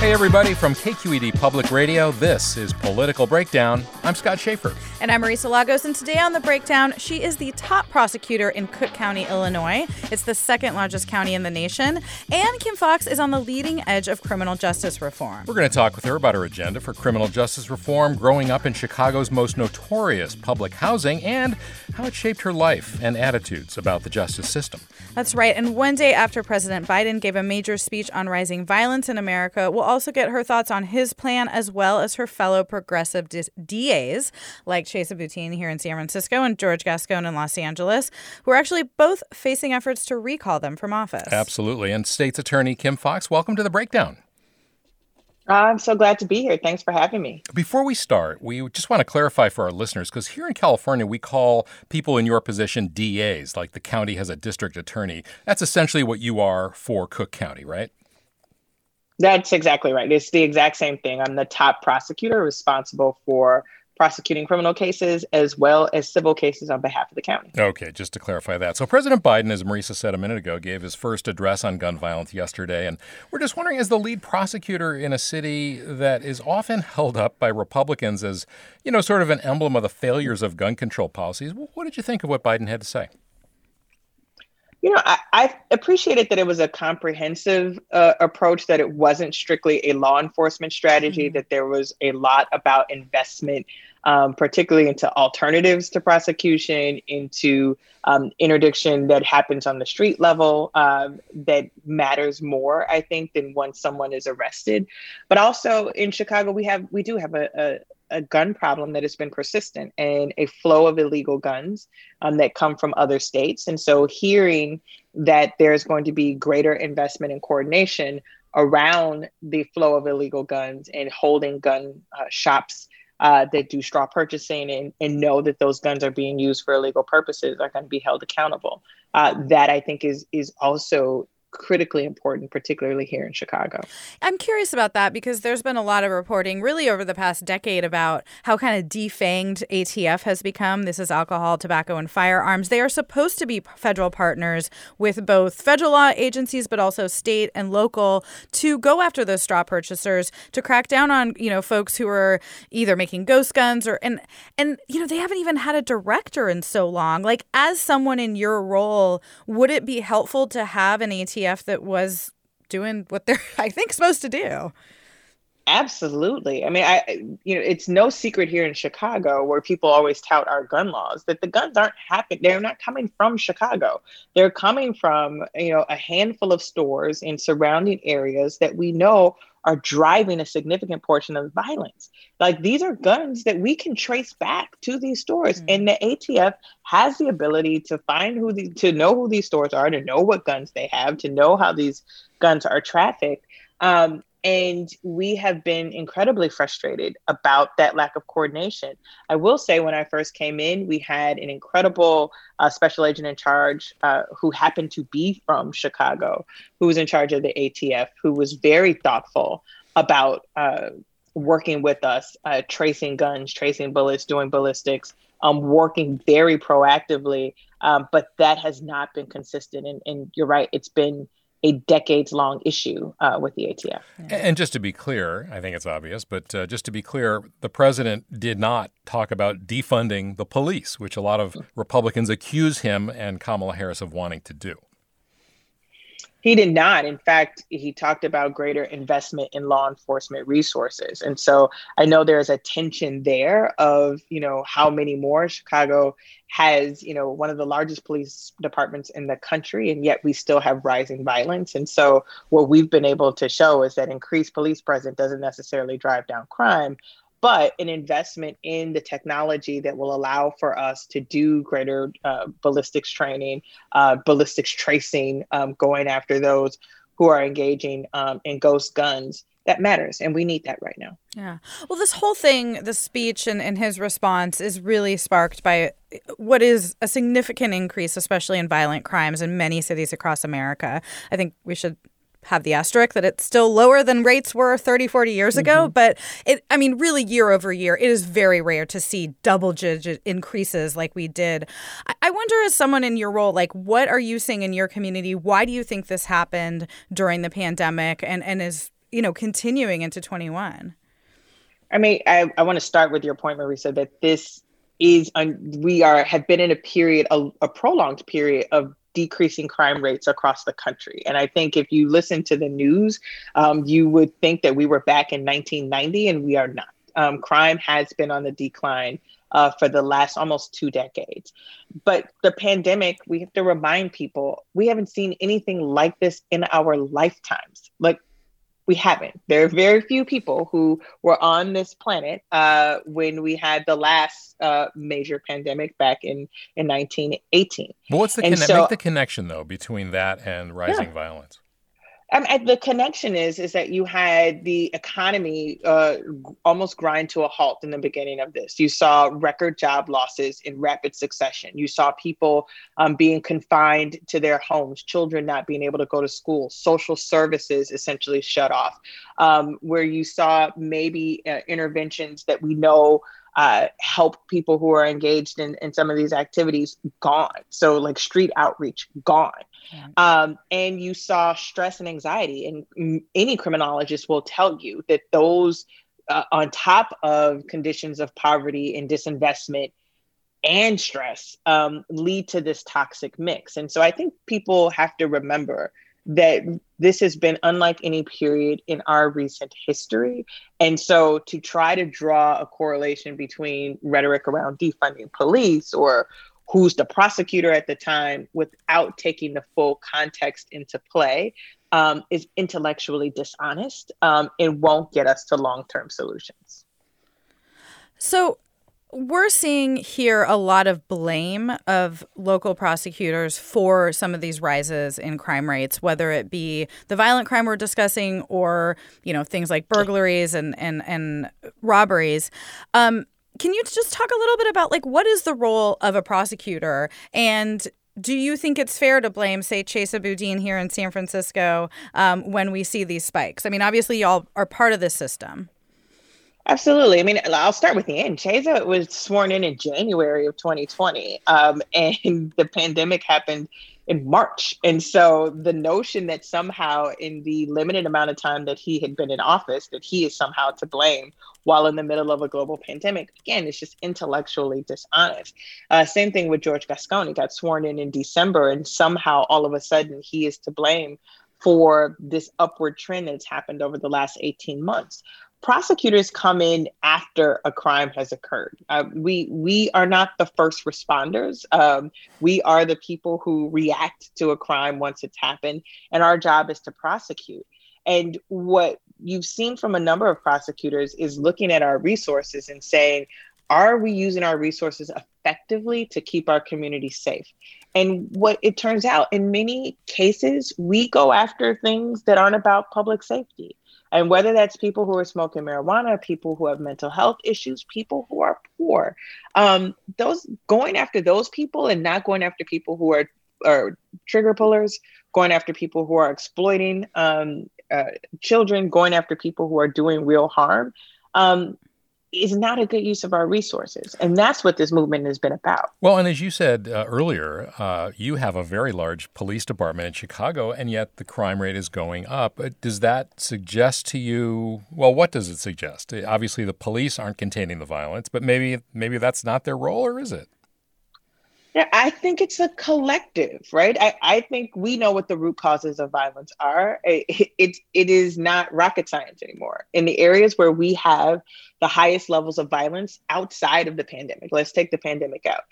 Hey, everybody, from KQED Public Radio, this is Political Breakdown. I'm Scott Shafer. And I'm Marisa Lagos, and today on The Breakdown, she is the top prosecutor in Cook County, Illinois. It's the second largest county in the nation. And Kim Foxx is on the leading edge of criminal justice reform. We're going to talk with her about her agenda for criminal justice reform, growing up in Chicago's most notorious public housing, and how it shaped her life and attitudes about the justice system. That's right. And one day after President Biden gave a major speech on rising violence in America, we'll also get her thoughts on his plan as well as her fellow progressive DAs like Chesa Boudin here in San Francisco and George Gascon in Los Angeles, who are actually both facing efforts to recall them from office. Absolutely. And State's Attorney Kim Foxx, welcome to the breakdown. Uh, I'm so glad to be here. Thanks for having me. Before we start, we just want to clarify for our listeners because here in California, we call people in your position DAs, like the county has a district attorney. That's essentially what you are for Cook County, right? That's exactly right. It's the exact same thing. I'm the top prosecutor responsible for prosecuting criminal cases as well as civil cases on behalf of the county. Okay, just to clarify that. So, President Biden, as Marisa said a minute ago, gave his first address on gun violence yesterday. And we're just wondering, as the lead prosecutor in a city that is often held up by Republicans as, you know, sort of an emblem of the failures of gun control policies, what did you think of what Biden had to say? you know, I, I, appreciated that it was a comprehensive uh, approach, that it wasn't strictly a law enforcement strategy, mm-hmm. that there was a lot about investment, um, particularly into alternatives to prosecution, into um, interdiction that happens on the street level um, that matters more, I think, than once someone is arrested. But also in Chicago, we have we do have a, a a gun problem that has been persistent and a flow of illegal guns um, that come from other states. And so, hearing that there's going to be greater investment and coordination around the flow of illegal guns and holding gun uh, shops uh, that do straw purchasing and, and know that those guns are being used for illegal purposes are going to be held accountable. Uh, that I think is is also critically important, particularly here in Chicago. I'm curious about that because there's been a lot of reporting really over the past decade about how kind of defanged ATF has become. This is alcohol, tobacco, and firearms. They are supposed to be federal partners with both federal law agencies, but also state and local to go after those straw purchasers to crack down on, you know, folks who are either making ghost guns or, and, and, you know, they haven't even had a director in so long. Like, as someone in your role, would it be helpful to have an ATF? ATF that was doing what they're, I think, supposed to do. Absolutely. I mean, I you know, it's no secret here in Chicago where people always tout our gun laws that the guns aren't happening. They're not coming from Chicago. They're coming from you know a handful of stores in surrounding areas that we know are driving a significant portion of the violence. Like these are guns that we can trace back to these stores, mm-hmm. and the ATF has the ability to find who these, to know who these stores are, to know what guns they have, to know how these guns are trafficked. Um, and we have been incredibly frustrated about that lack of coordination. I will say, when I first came in, we had an incredible uh, special agent in charge uh, who happened to be from Chicago, who was in charge of the ATF, who was very thoughtful about uh, working with us, uh, tracing guns, tracing bullets, doing ballistics, um, working very proactively. Um, but that has not been consistent. And, and you're right, it's been a decades long issue uh, with the ATF. And just to be clear, I think it's obvious, but uh, just to be clear, the president did not talk about defunding the police, which a lot of Republicans accuse him and Kamala Harris of wanting to do. He did not. In fact, he talked about greater investment in law enforcement resources. And so I know there's a tension there of, you know, how many more Chicago has, you know, one of the largest police departments in the country, and yet we still have rising violence. And so what we've been able to show is that increased police presence doesn't necessarily drive down crime, but an investment in the technology that will allow for us to do greater uh, ballistics training, uh, ballistics tracing, um, going after those who are engaging um, in ghost guns. That matters, and we need that right now. Yeah. Well, this whole thing, the speech and, and his response is really sparked by what is a significant increase, especially in violent crimes in many cities across America. I think we should have the asterisk that it's still lower than rates were 30 40 years ago mm-hmm. but it i mean really year over year it is very rare to see double digit increases like we did. I, I wonder as someone in your role like what are you seeing in your community? Why do you think this happened during the pandemic and and is you know continuing into 21 i mean i, I want to start with your point marisa that this is we are have been in a period a, a prolonged period of decreasing crime rates across the country. And I think if you listen to the news, um, you would think that we were back in 1990, and we are not. Um, crime has been on the decline uh, for the last almost two decades. But the pandemic, we have to remind people we haven't seen anything like this in our lifetimes. Like we haven't. There are very few people who were on this planet uh, when we had the last uh, major pandemic back in, in 1918. Well, what's the conne- so, make the connection though between that and rising yeah. violence? Um, the connection is is that you had the economy uh, almost grind to a halt in the beginning of this. You saw record job losses in rapid succession. You saw people um, being confined to their homes, children not being able to go to school, social services essentially shut off. Um, where you saw maybe uh, interventions that we know uh, help people who are engaged in, in some of these activities gone. So, like street outreach, gone. Um, and you saw stress and anxiety. And any criminologist will tell you that those, uh, on top of conditions of poverty and disinvestment and stress, um, lead to this toxic mix. And so I think people have to remember that this has been unlike any period in our recent history. And so to try to draw a correlation between rhetoric around defunding police or who's the prosecutor at the time without taking the full context into play um, is intellectually dishonest um, and won't get us to long term solutions. So, we're seeing here a lot of blame of local prosecutors for some of these rises in crime rates, whether it be the violent crime we're discussing or you know things like burglaries and and and robberies. Um, can you just talk a little bit about like what is the role of a prosecutor and do you think it's fair to blame, say, Chesa Boudin here in San Francisco um, when we see these spikes? I mean, obviously, y'all are part of this system. Absolutely. I mean, I'll start with the end. Chesa was sworn in in January of 2020, um, and the pandemic happened in March. And so the notion that somehow, in the limited amount of time that he had been in office, that he is somehow to blame while in the middle of a global pandemic, again, it's just intellectually dishonest. Uh, same thing with George Gascon. He got sworn in in December, and somehow all of a sudden he is to blame for this upward trend that's happened over the last 18 months prosecutors come in after a crime has occurred. Uh, we we are not the first responders. Um, we are the people who react to a crime once it's happened, and our job is to prosecute. And what you've seen from a number of prosecutors is looking at our resources and saying, are we using our resources effectively to keep our community safe? And what it turns out, in many cases, we go after things that aren't about public safety. And whether that's people who are smoking marijuana, people who have mental health issues, people who are poor, um, those going after those people and not going after people who are, are trigger pullers, going after people who are exploiting um, uh, children, going after people who are doing real harm. Um, is not a good use of our resources. And that's what this movement has been about. Well, and as you said uh, earlier, uh, you have a very large police department in Chicago, and yet the crime rate is going up. Does that suggest to you, well, what does it suggest? Obviously, the police aren't containing the violence, but maybe, maybe that's not their role, or is it? Yeah, I think it's a collective, right? I, I think we know what the root causes of violence are. It, it, it is not rocket science anymore. In the areas where we have the highest levels of violence outside of the pandemic, let's take the pandemic out,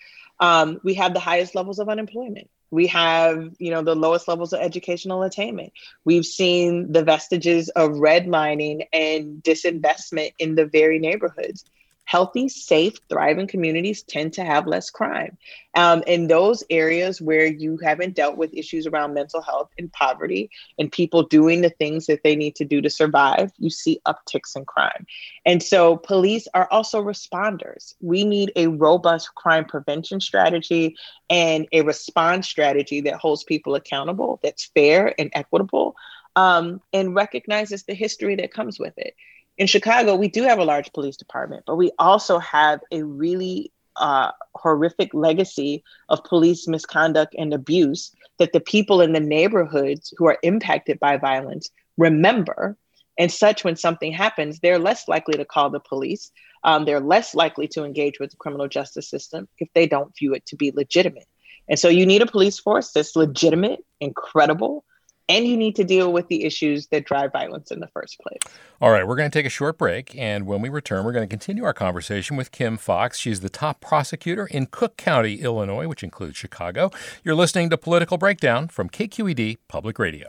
um, we have the highest levels of unemployment. We have, you know, the lowest levels of educational attainment. We've seen the vestiges of redlining and disinvestment in the very neighborhoods healthy, safe, thriving communities tend to have less crime. Um, in those areas where you haven't dealt with issues around mental health and poverty and people doing the things that they need to do to survive, you see upticks in crime. And so police are also responders. We need a robust crime prevention strategy and a response strategy that holds people accountable, that's fair and equitable. Um, and recognizes the history that comes with it in Chicago, we do have a large police department, but we also have a really uh, horrific legacy of police misconduct and abuse that the people in the neighborhoods who are impacted by violence remember. And such, when something happens, they're less likely to call the police. Um, they're less likely to engage with the criminal justice system if they don't view it to be legitimate. And so you need a police force that's legitimate, incredible, and you need to deal with the issues that drive violence in the first place. All right, we're going to take a short break, and when we return, we're going to continue our conversation with Kim Foxx. She's the top prosecutor in Cook County, Illinois, which includes Chicago. You're listening to Political Breakdown from KQED Public Radio.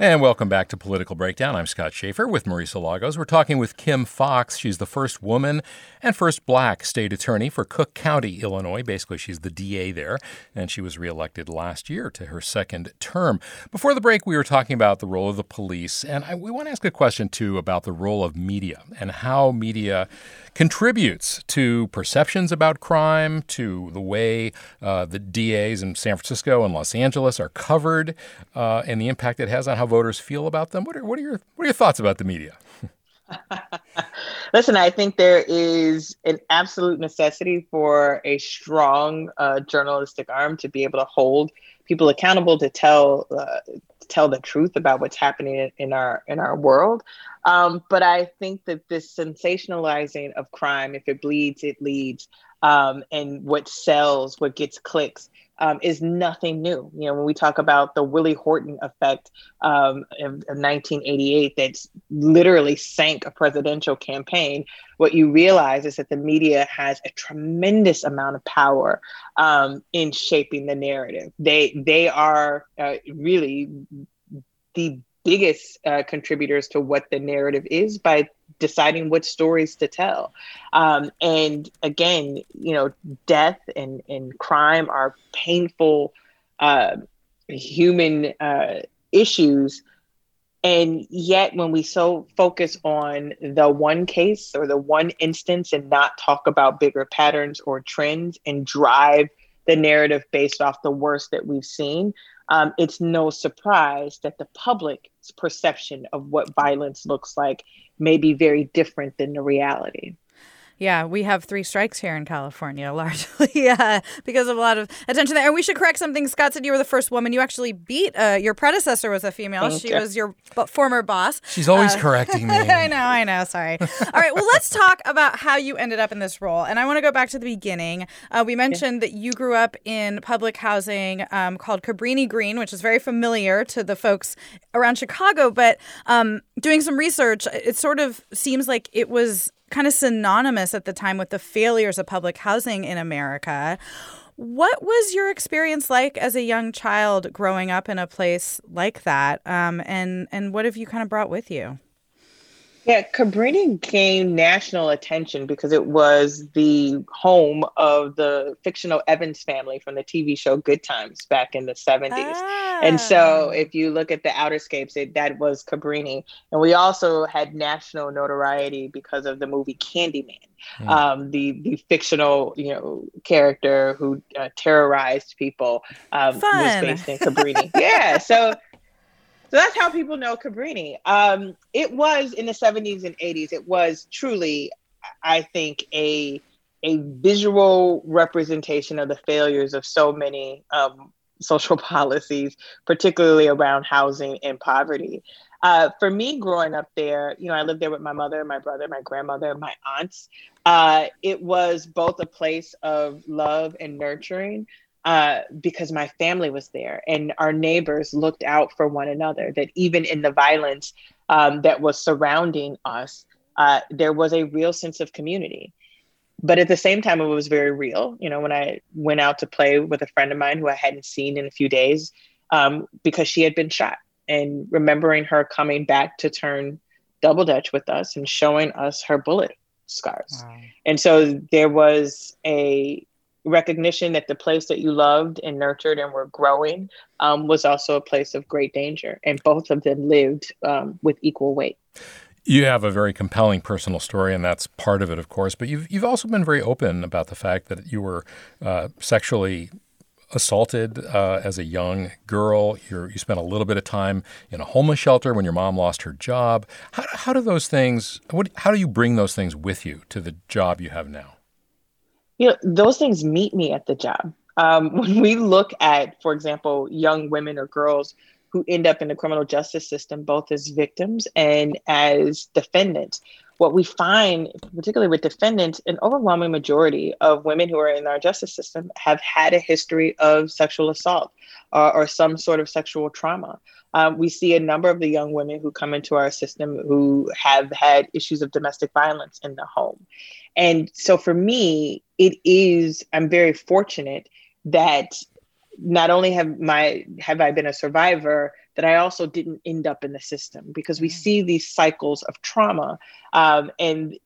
And welcome back to Political Breakdown. I'm Scott Shafer with Marisa Lagos. We're talking with Kim Foxx. She's the first woman and first black state attorney for Cook County, Illinois. Basically, she's the DA there, and she was reelected last year to her second term. Before the break, we were talking about the role of the police, and I, we want to ask a question, too, about the role of media and how media contributes to perceptions about crime, to the way uh, the DAs in San Francisco and Los Angeles are covered, uh, and the impact it has on how voters feel about them. What are, what are, your, what are your thoughts about the media? Listen, I think there is an absolute necessity for a strong uh, journalistic arm to be able to hold people accountable to tell tell the truth about what's happening in, our in our world. Um, but I think that this sensationalizing of crime, if it bleeds, it leads, um, and what sells, what gets clicks, um, is nothing new. You know, when we talk about the Willie Horton effect um, of, of 1988 that literally sank a presidential campaign, what you realize is that the media has a tremendous amount of power um, in shaping the narrative. They they are uh, really the biggest uh, contributors to what the narrative is by deciding what stories to tell. Um, and again, you know, death and, and crime are painful uh, human uh, issues. And yet, when we so focus on the one case or the one instance and not talk about bigger patterns or trends and drive the narrative based off the worst that we've seen, um, it's no surprise that the public's perception of what violence looks like may be very different than the reality. Yeah, we have three strikes here in California, largely uh, because of a lot of attention there. And we should correct something. Scott said you were the first woman. You actually beat uh, your predecessor was a female. Thank she you. was your b- former boss. She's always Uh, correcting me. I know, I know. Sorry. All right. Well, let's talk about how you ended up in this role. And I want to go back to the beginning. Uh, we mentioned that you grew up in public housing um, called Cabrini Green, which is very familiar to the folks around Chicago. But um, doing some research, it sort of seems like it was kind of synonymous at the time with the failures of public housing in America. What was your experience like as a young child growing up in a place like that? Um, and and what have you kind of brought with you? Yeah, Cabrini gained national attention because it was the home of the fictional Evans family from the TV show Good Times back in the 70s. And Ah. so if you look at the outerscapes, it, that was Cabrini. And we also had national notoriety because of the movie Candyman, Hmm. um, the, the fictional, you know, character who uh, terrorized people um, was based in Cabrini. yeah, so so that's how people know Cabrini. Um, it was in the 70s and 80s, it was truly, I think, a a visual representation of the failures of so many um, social policies, particularly around housing and poverty. Uh, for me, growing up there, you know, I lived there with my mother, my brother, my grandmother, my aunts. Uh, it was both a place of love and nurturing, uh, because my family was there and our neighbors looked out for one another. That even in the violence um, that was surrounding us, uh, there was a real sense of community. But at the same time, it was very real. You know, when I went out to play with a friend of mine who I hadn't seen in a few days um, because she had been shot, and remembering her coming back to turn double dutch with us and showing us her bullet scars. And so there was a recognition that the place that you loved and nurtured and were growing um, was also a place of great danger. And both of them lived um, with equal weight. You have a very compelling personal story, and that's part of it, of course. But you've you've also been very open about the fact that you were uh, sexually assaulted uh, as a young girl. You're, you spent a little bit of time in a homeless shelter when your mom lost her job. How, how do those things? What, how do you bring those things with you to the job you have now? You know, those things meet me at the job. Um, when we look at, for example, young women or girls who end up in the criminal justice system, both as victims and as defendants, what we find, particularly with defendants, an overwhelming majority of women who are in our justice system have had a history of sexual assault uh, or some sort of sexual trauma. Um, we see a number of the young women who come into our system who have had issues of domestic violence in the home. And so for me, it is, I'm very fortunate that not only have my have I been a survivor, that I also didn't end up in the system because we see these cycles of trauma, um, and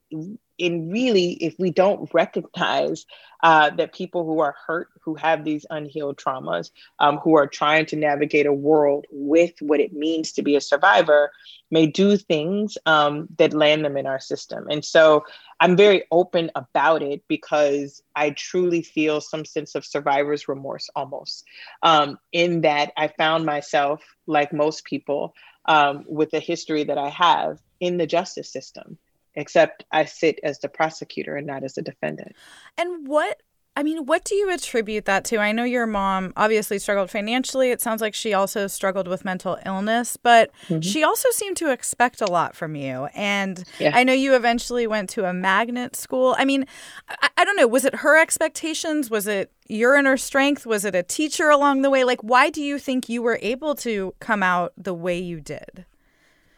in really, if we don't recognize uh, that people who are hurt, who have these unhealed traumas, um, who are trying to navigate a world with what it means to be a survivor, may do things um, that land them in our system. And so I'm very open about it because I truly feel some sense of survivor's remorse almost, um, in that I found myself, like most people, um, with the history that I have in the justice system, except I sit as the prosecutor and not as the defendant. And what I mean, what do you attribute that to? I know your mom obviously struggled financially. It sounds like she also struggled with mental illness, but Mhm. she also seemed to expect a lot from you. And Yeah. I know you eventually went to a magnet school. I mean, I, I don't know. Was it her expectations? Was it your inner strength? Was it a teacher along the way? Like, why do you think you were able to come out the way you did?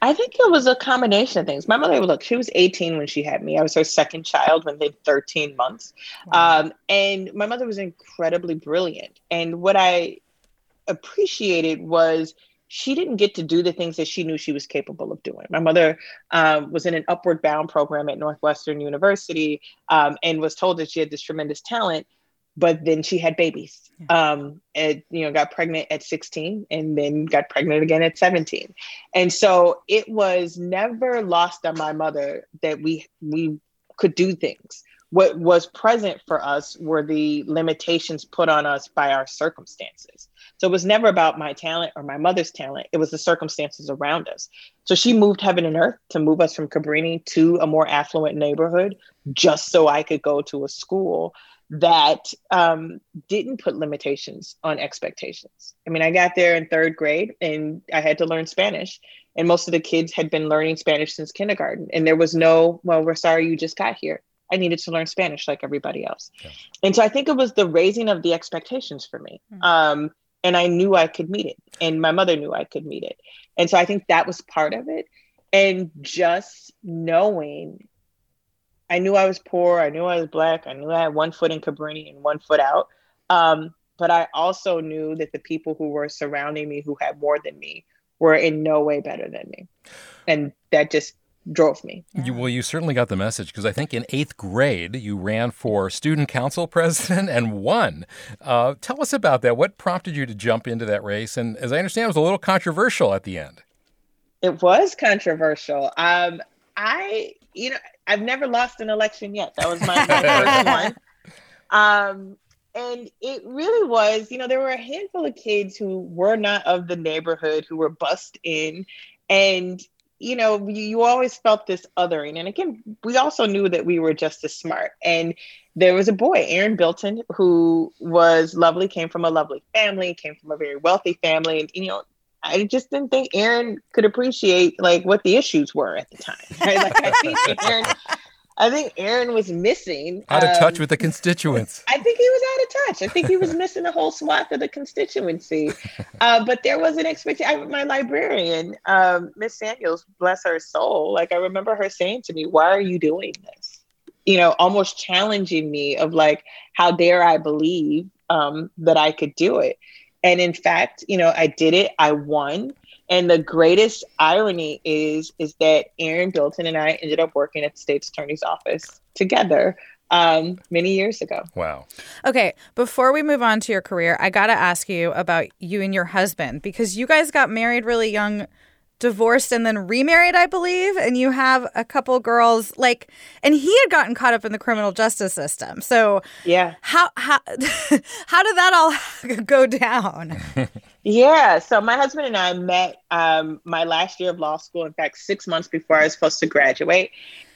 I think it was a combination of things. My mother, look, she was 18 when she had me. I was her second child when they 13 months. Um, and my mother was incredibly brilliant. And what I appreciated was she didn't get to do the things that she knew she was capable of doing. My mother um, was in an upward bound program at Northwestern University um, and was told that she had this tremendous talent, but then she had babies. Um, and you know, got pregnant at 16 and then got pregnant again at 17. And so it was never lost on my mother that we we could do things. What was present for us were the limitations put on us by our circumstances. So it was never about my talent or my mother's talent. It was the circumstances around us. So she moved heaven and earth to move us from Cabrini to a more affluent neighborhood just so I could go to a school that um, didn't put limitations on expectations. I mean, I got there in third grade and I had to learn Spanish. And most of the kids had been learning Spanish since kindergarten. And there was no, well, we're sorry you just got here. I needed to learn Spanish like everybody else. Yeah. And so I think it was the raising of the expectations for me. Mm-hmm. Um, and I knew I could meet it. And my mother knew I could meet it. And so I think that was part of it. And just knowing I knew I was poor. I knew I was black. I knew I had one foot in Cabrini and one foot out. Um, but I also knew that the people who were surrounding me, who had more than me, were in no way better than me, and that just drove me. You, well, you certainly got the message because I think in eighth grade you ran for student council president and won. Uh, tell us about that. What prompted you to jump into that race? And as I understand, it was a little controversial at the end. It was controversial. Um, I, you know, I've never lost an election yet. That was my, my first one. Um, and it really was, you know, there were a handful of kids who were not of the neighborhood who were bussed in. And, you know, you, you always felt this othering. And again, we also knew that we were just as smart. And there was a boy, Aaron Bilton, who was lovely, came from a lovely family, came from a very wealthy family. And, you know, I just didn't think Aaron could appreciate like what the issues were at the time. Right? Like I think Aaron, I think Aaron was missing out of um, touch with the constituents. I think he was out of touch. I think he was missing a whole swath of the constituency. Uh, but there was an expectation. My librarian, um, Miss Samuels, bless her soul. Like I remember her saying to me, "Why are you doing this?" You know, almost challenging me of like, "How dare I believe um, that I could do it?" And in fact, you know, I did it. I won. And the greatest irony is is that Aaron Bilton and I ended up working at the state's attorney's office together um, many years ago. Wow. Okay, before we move on to your career, I got to ask you about you and your husband because you guys got married really young divorced and then remarried, I believe, and you have a couple girls like and he had gotten caught up in the criminal justice system. So Yeah. How how how did that all go down? yeah, so my husband and I met um, my last year of law school, in fact 6 months before I was supposed to graduate,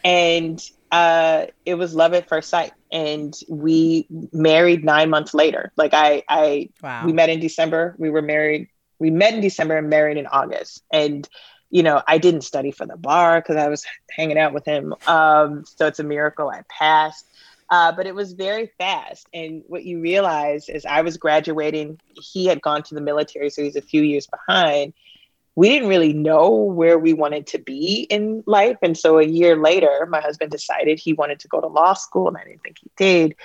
and uh, it was love at first sight and we married 9 months later. Like I I wow. we met in December, we were married we met in December and married in August. And, you know, I didn't study for the bar because I was hanging out with him. Um, so it's a miracle I passed. Uh, but it was very fast. And what you realize is I was graduating, he had gone to the military, so he's a few years behind. We didn't really know where we wanted to be in life. And so a year later, my husband decided he wanted to go to law school, and I didn't think he did.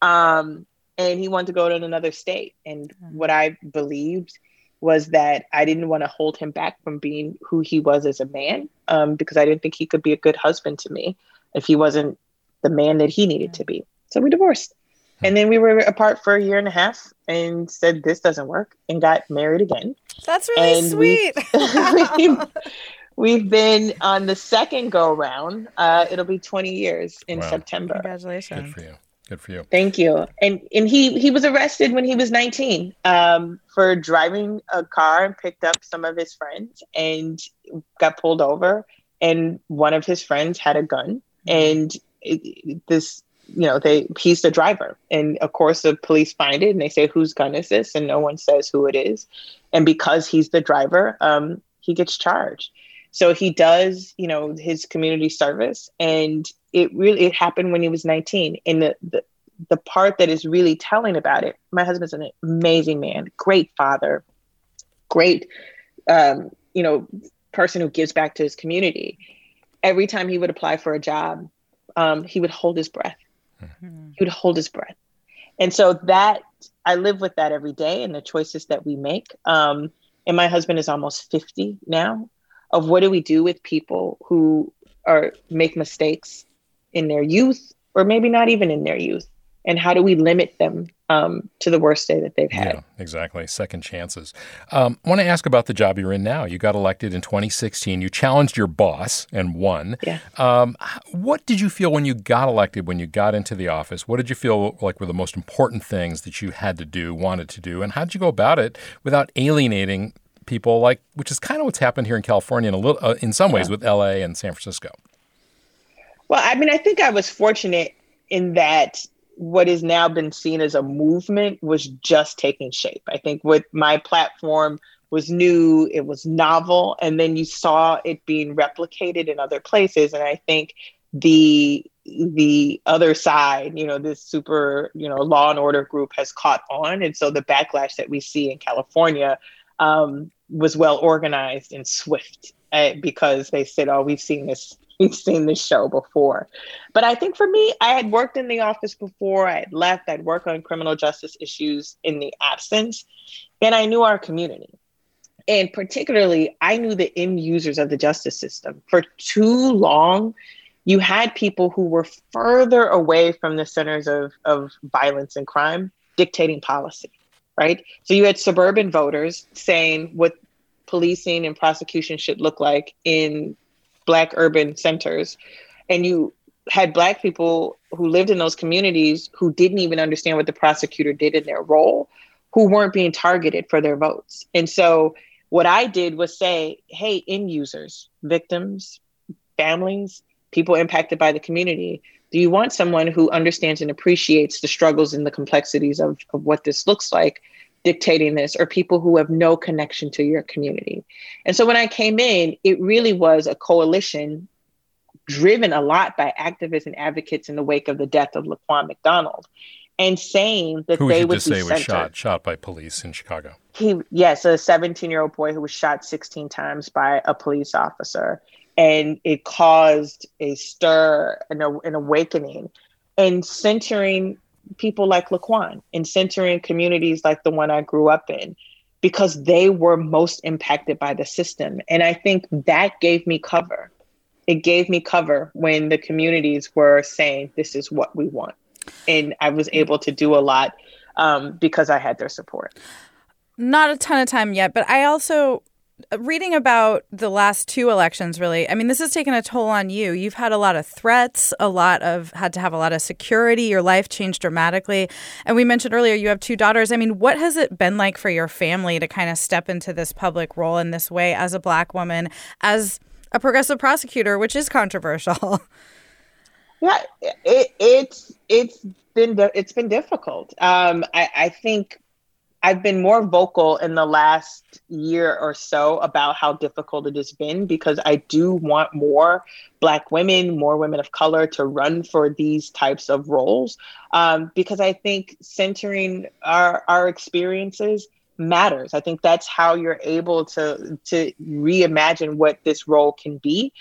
Um, and he wanted to go to another state. And what I believed was that I didn't want to hold him back from being who he was as a man um, because I didn't think he could be a good husband to me if he wasn't the man that he needed to be. So we divorced. Hmm. And then we were apart for a year and a half and said, this doesn't work and got married again. That's really and sweet. We, we've, we've been on the second go round. Uh, it'll be 20 years in wow. September. Congratulations. Good for you. Good for you. Thank you. And and he he was arrested when he was 19 um, for driving a car and picked up some of his friends and got pulled over. And one of his friends had a gun, and it, this you know they he's the driver and of course the police find it and they say whose gun is this and no one says who it is and because he's the driver um, he gets charged so he does you know his community service and it really it happened when he was 19 and the, the the part that is really telling about it my husband's an amazing man great father great um, you know person who gives back to his community. Every time he would apply for a job um, he would hold his breath. Mm-hmm. he would hold his breath. And so that i live with that every day and the choices that we make. Um, and my husband is almost 50 now of what do we do with people who are make mistakes in their youth or maybe not even in their youth and how do we limit them um, to the worst day that they've had. Yeah, exactly. Second chances. Um, I want to ask about the job you're in now. You got elected in 2016. You challenged your boss and won. Yeah. Um, what did you feel when you got elected, when you got into the office? What did you feel like were the most important things that you had to do, wanted to do, and how did you go about it without alienating people like, which is kind of what's happened here in California in a little, uh, in some ways Yeah. with LA and San Francisco. Well, I mean, I think I was fortunate in that what has now been seen as a movement was just taking shape. I think what my platform was new, it was novel, and then you saw it being replicated in other places. And I think the the other side, you know, this super, you know, law and order group has caught on. And so the backlash that we see in California um, was well organized and swift uh, because they said, oh, we've seen this we've seen this show before. But I think for me, I had worked in the office before. I had left. I'd worked on criminal justice issues in the absence, and I knew our community. And particularly, I knew the end users of the justice system. For too long, you had people who were further away from the centers of, of violence and crime dictating policy, right? So you had suburban voters saying what policing and prosecution should look like in black urban centers and you had black people who lived in those communities who didn't even understand what the prosecutor did in their role who weren't being targeted for their votes and so what i did was say hey end users victims families people impacted by the community do you want someone who understands and appreciates the struggles and the complexities of, of what this looks like dictating this or people who have no connection to your community. And so when I came in, it really was a coalition driven a lot by activists and advocates in the wake of the death of Laquan McDonald and saying that Who they would just be say was shot, shot by police in Chicago. He, yes, a 17 year old boy who was shot 16 times by a police officer. And it caused a stir and a, an awakening and centering people like Laquan and centering communities like the one I grew up in because they were most impacted by the system. And I think that gave me cover. It gave me cover when the communities were saying, this is what we want. And I was able to do a lot um, because I had their support. Not a ton of time yet, but I also reading about the last two elections really i mean this has taken a toll on you. You've had a lot of threats a lot of had to have a lot of security. Your life changed dramatically. And we mentioned earlier you have two daughters. I mean what has it been like for your family to kind of step into this public role in this way as a black woman as a progressive prosecutor which is controversial? Yeah it, it's it's been it's been difficult. Um, I, I think I've been more vocal in the last year or so about how difficult it has been because I do want more Black women, more women of color to run for these types of roles um, because I think centering our, our experiences matters. I think that's how you're able to, to reimagine what this role can be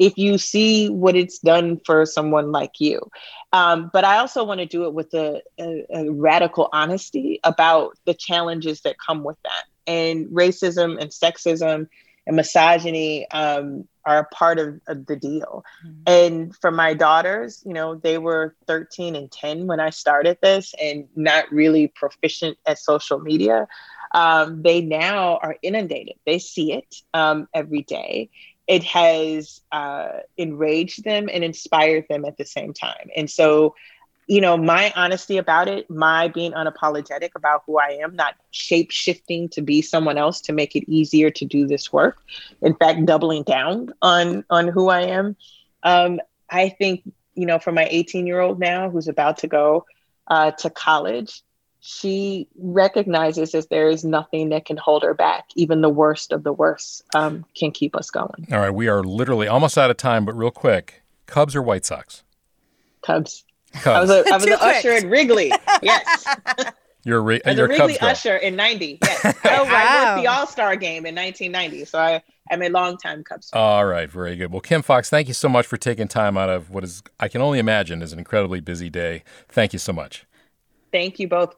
if you see what it's done for someone like you. Um, but I also want to do it with a, a, a, radical honesty about the challenges that come with that. And racism and sexism and misogyny um, are a part of, of the deal. Mm-hmm. And for my daughters, you know, they were 13 and 10 when I started this and not really proficient at social media. Um, they now are inundated. They see it um, every day it has uh, enraged them and inspired them at the same time. And so, you know, my honesty about it, my being unapologetic about who I am, not shape shifting to be someone else to make it easier to do this work. In fact, doubling down on on who I am. Um, I think, you know, for my 18 year old now who's about to go uh, to college, she recognizes that there is nothing that can hold her back. Even the worst of the worst um, can keep us going. All right, we are literally almost out of time, but real quick Cubs or White Sox? Cubs. Cubs. I was, a, I was an usher in Wrigley. Yes. You're a, re- I was you're a Wrigley Cubs usher in 90. Yes. oh, I, wow. I worked the All Star game in 1990. So I, I'm a longtime Cubs fan. All right, very good. Well, Kim Foxx, thank you so much for taking time out of what is, I can only imagine, is an incredibly busy day. Thank you so much. Thank you both.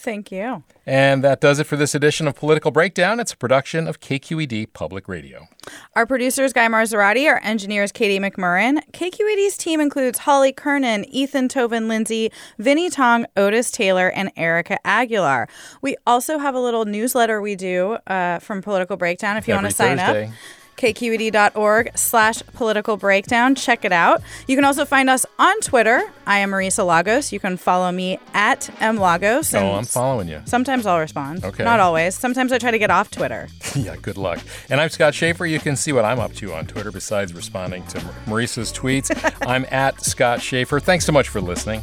Thank you. And that does it for this edition of Political Breakdown. It's a production of KQED Public Radio. Our producer is Guy Marzorati. Our engineer is Katie McMurrin. KQED's team includes Holly Kernan, Ethan Toven Lindsey, Vinnee Tong, Otis Taylor, and Erika Aguilar. We also have a little newsletter we do uh, from Political Breakdown if you want to sign Thursday. up kqed.org slash political breakdown. Check it out. You can also find us on Twitter. I am Marisa Lagos. You can follow me at mlagos. Oh, I'm following you. Sometimes I'll respond. Okay. Not always. Sometimes I try to get off Twitter. yeah, good luck. And I'm Scott Shafer. You can see what I'm up to on Twitter besides responding to Marisa's tweets. I'm at Scott Shafer. Thanks so much for listening.